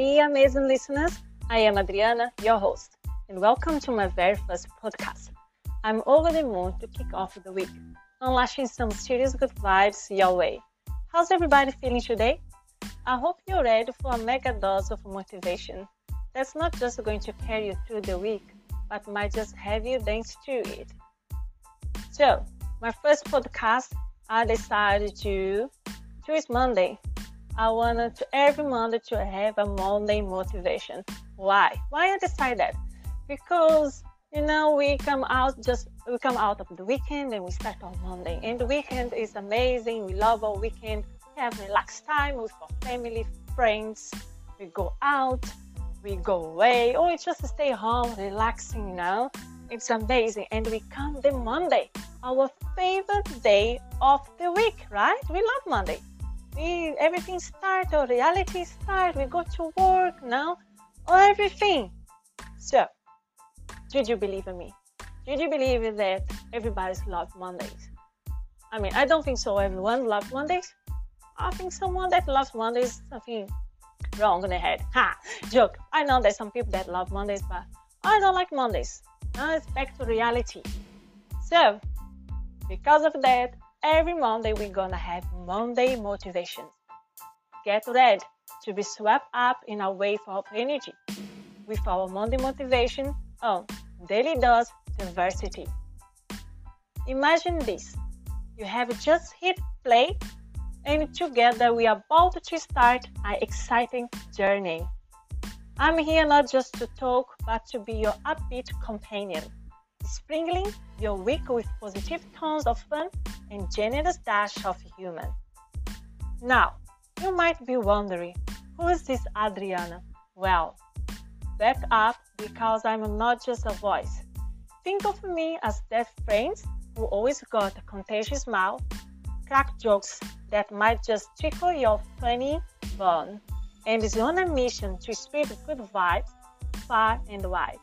Hey, amazing listeners. I am Adriana, your host, and welcome to my very first podcast. I'm over the moon to kick off the week, unleashing some serious good vibes your way. How's everybody feeling today? I hope you're ready for a mega dose of motivation that's not just going to carry you through the week, but might just have you dance to it. So, my first podcast, I decided to choose Monday. I wanted to every Monday to have a Monday motivation. Why? Why I decided that? Because you know we come out just we come out of the weekend and we start on Monday. And the weekend is amazing. We love our weekend. We have relaxed time with our family, friends. We go out, we go away, or just stay home, relaxing, you know. It's amazing. And we come the Monday, our favorite day of the week, right? We love Monday. We everything start, or reality start, we go to work now, or everything. So did you believe in me? Did you believe that everybody's love Mondays? I mean, I don't think so. Everyone loves Mondays. I think someone that loves Mondays, something wrong in the head. Ha! Joke. I know there's some people that love Mondays, but I don't like Mondays. Now it's back to reality. So, because of that, every Monday we're gonna have Monday motivation. Get ready to be swept up in a wave of energy with our Monday motivation on Daily Dose Diversity. Imagine this you have just hit play, and together we are about to start an exciting journey. I'm here not just to talk, but to be your upbeat companion, sprinkling your week with positive tones of fun and generous dash of humor. Now, you might be wondering, who is this Adriana? Well, back up because I'm not just a voice. Think of me as that friend who always got a contagious smile, crack jokes that might just tickle your funny bone, and is on a mission to spread good vibes far and wide.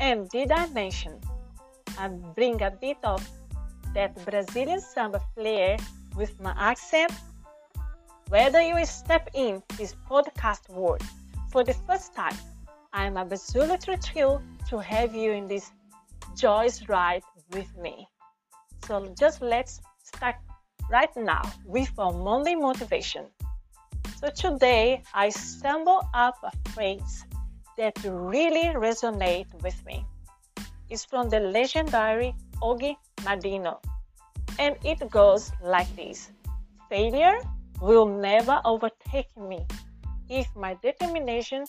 And I mention I bring a bit of that Brazilian samba flair with my accent? Whether you step in this podcast world for the first time I am absolutely thrilled to have you in this joyous ride with me. So just let's start right now with our Monday motivation. So today I stumbled up a phrase that really resonate with me. It's from the legendary Ogi Mandino. And it goes like this Failure will never overtake me if my determination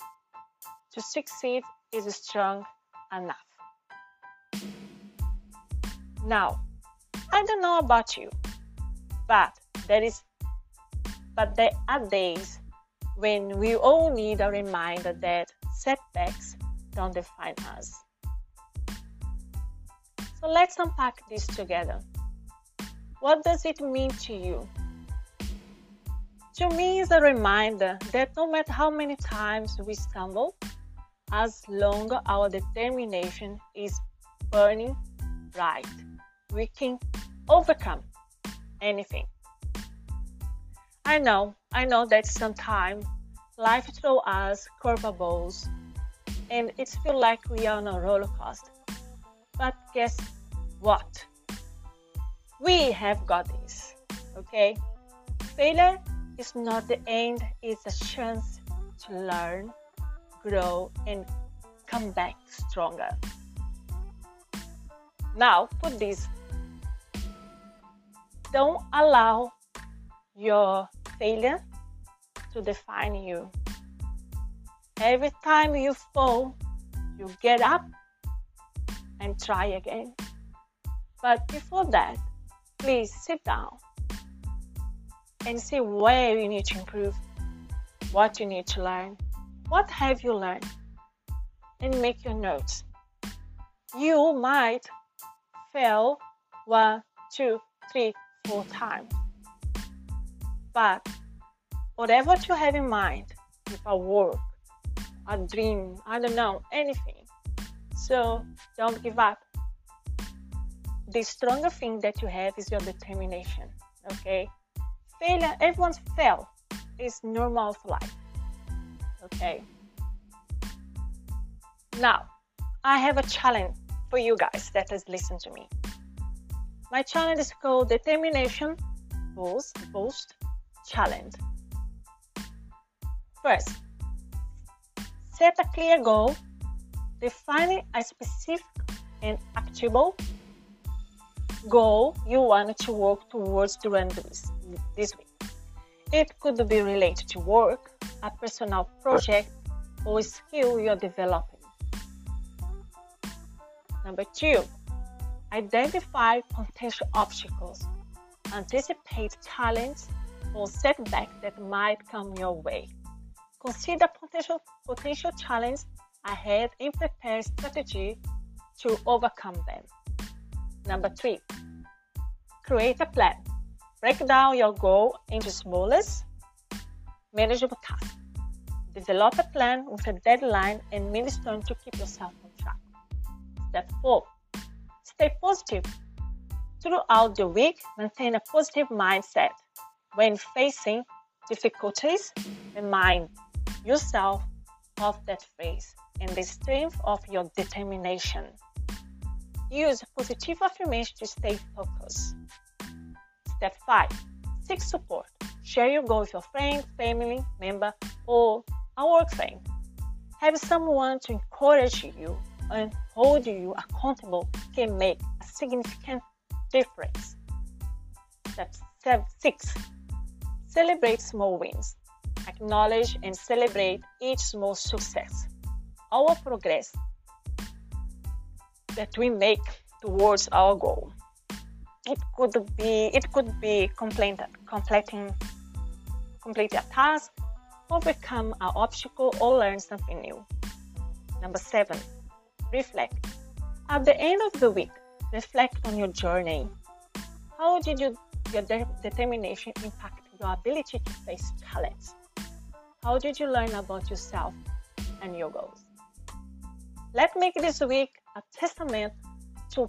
to succeed is strong enough. Now, I don't know about you, but there is but there are days when we all need a reminder that setbacks don't define us. So let's unpack this together. What does it mean to you? To me, it's a reminder that no matter how many times we stumble, as long as our determination is burning bright, we can overcome anything. I know, I know that sometimes life throws us curveballs and it feels like we are on a roller coaster. But guess what? We have got this, okay? Failure is not the end, it's a chance to learn grow, and come back stronger. Now, put this don't allow your failure to define you. Every time you fall, you get up and try again. But before that, please sit down and see where you need to improve, what you need to learn, what have you learned? And make your notes. You might fail one, two, three, four times. But whatever you have in mind, if a work, a dream, I don't know, anything. So don't give up. The stronger thing that you have is your determination. Okay? Failure, everyone's fail. It's normal of life Okay. Now, I have a challenge for you guys that has listened to me. My challenge is called Determination Boost Boost Challenge. First, set a clear goal, defining a specific and actionable goal you want to work towards during this, this week. It could be related to work, a personal project, or a skill you're developing. Number two, identify potential obstacles. Anticipate challenges or setbacks that might come your way. Consider potential, potential challenges ahead and prepare strategy to overcome them. Number three, create a plan. Break down your goal into smallest, manageable tasks. Develop a plan with a deadline and milestone to keep yourself on track. Step 4. Stay positive. Throughout the week, maintain a positive mindset. When facing difficulties, remind yourself of that phase and the strength of your determination. Use positive affirmation to stay focused. Step 5. Seek support. Share your goal with your friend, family member, or a work friend. Have someone to encourage you and hold you accountable can make a significant difference. Step 6. Celebrate small wins. Acknowledge and celebrate each small success. Our progress that we make towards our goal. It could be it could be completing completing complete a task, overcome an obstacle, or learn something new. Number seven, reflect. At the end of the week, reflect on your journey. How did you, your de- determination impact your ability to face challenge? How did you learn about yourself and your goals? Let's make this week a testament to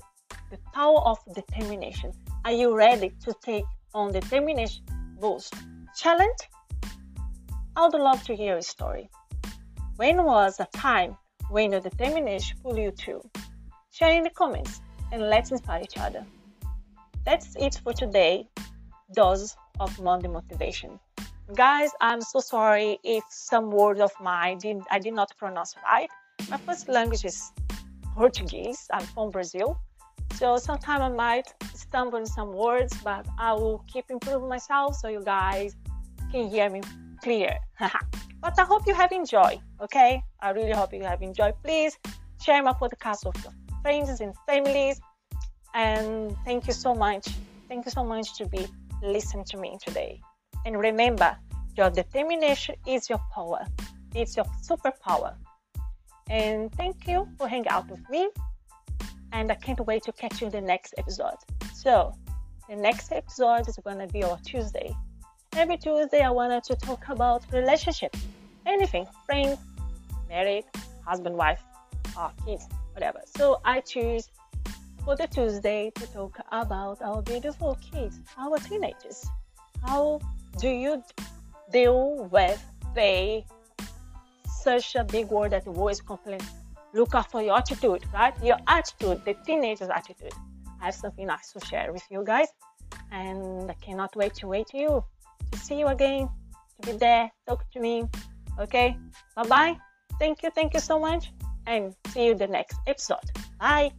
the power of determination. Are you ready to take on determination boost challenge? I would love to hear a story. When was a time when your determination pulled you through? Share in the comments and let's inspire each other. That's it for today. Dose of Monday motivation. Guys, I'm so sorry if some words of mine did I did not pronounce right. My first language is Portuguese. I'm from Brazil. So sometimes I might stumble in some words, but I will keep improving myself so you guys can hear me clear. but I hope you have enjoyed, okay? I really hope you have enjoyed. Please share my podcast with your friends and families. And thank you so much. Thank you so much to be listening to me today. And remember, your determination is your power. It's your superpower. And thank you for hanging out with me. And I can't wait to catch you in the next episode. So, the next episode is going to be on Tuesday. Every Tuesday, I wanted to talk about relationship, anything, friends, married, husband, wife, or kids, whatever. So I choose for the Tuesday to talk about our beautiful kids, our teenagers. How do you deal with they such a big word that always complain. Look out for your attitude, right? Your attitude, the teenager's attitude. I have something nice to share with you guys, and I cannot wait to wait to you to see you again, to be there, talk to me. Okay, bye bye. Thank you, thank you so much, and see you the next episode. Bye.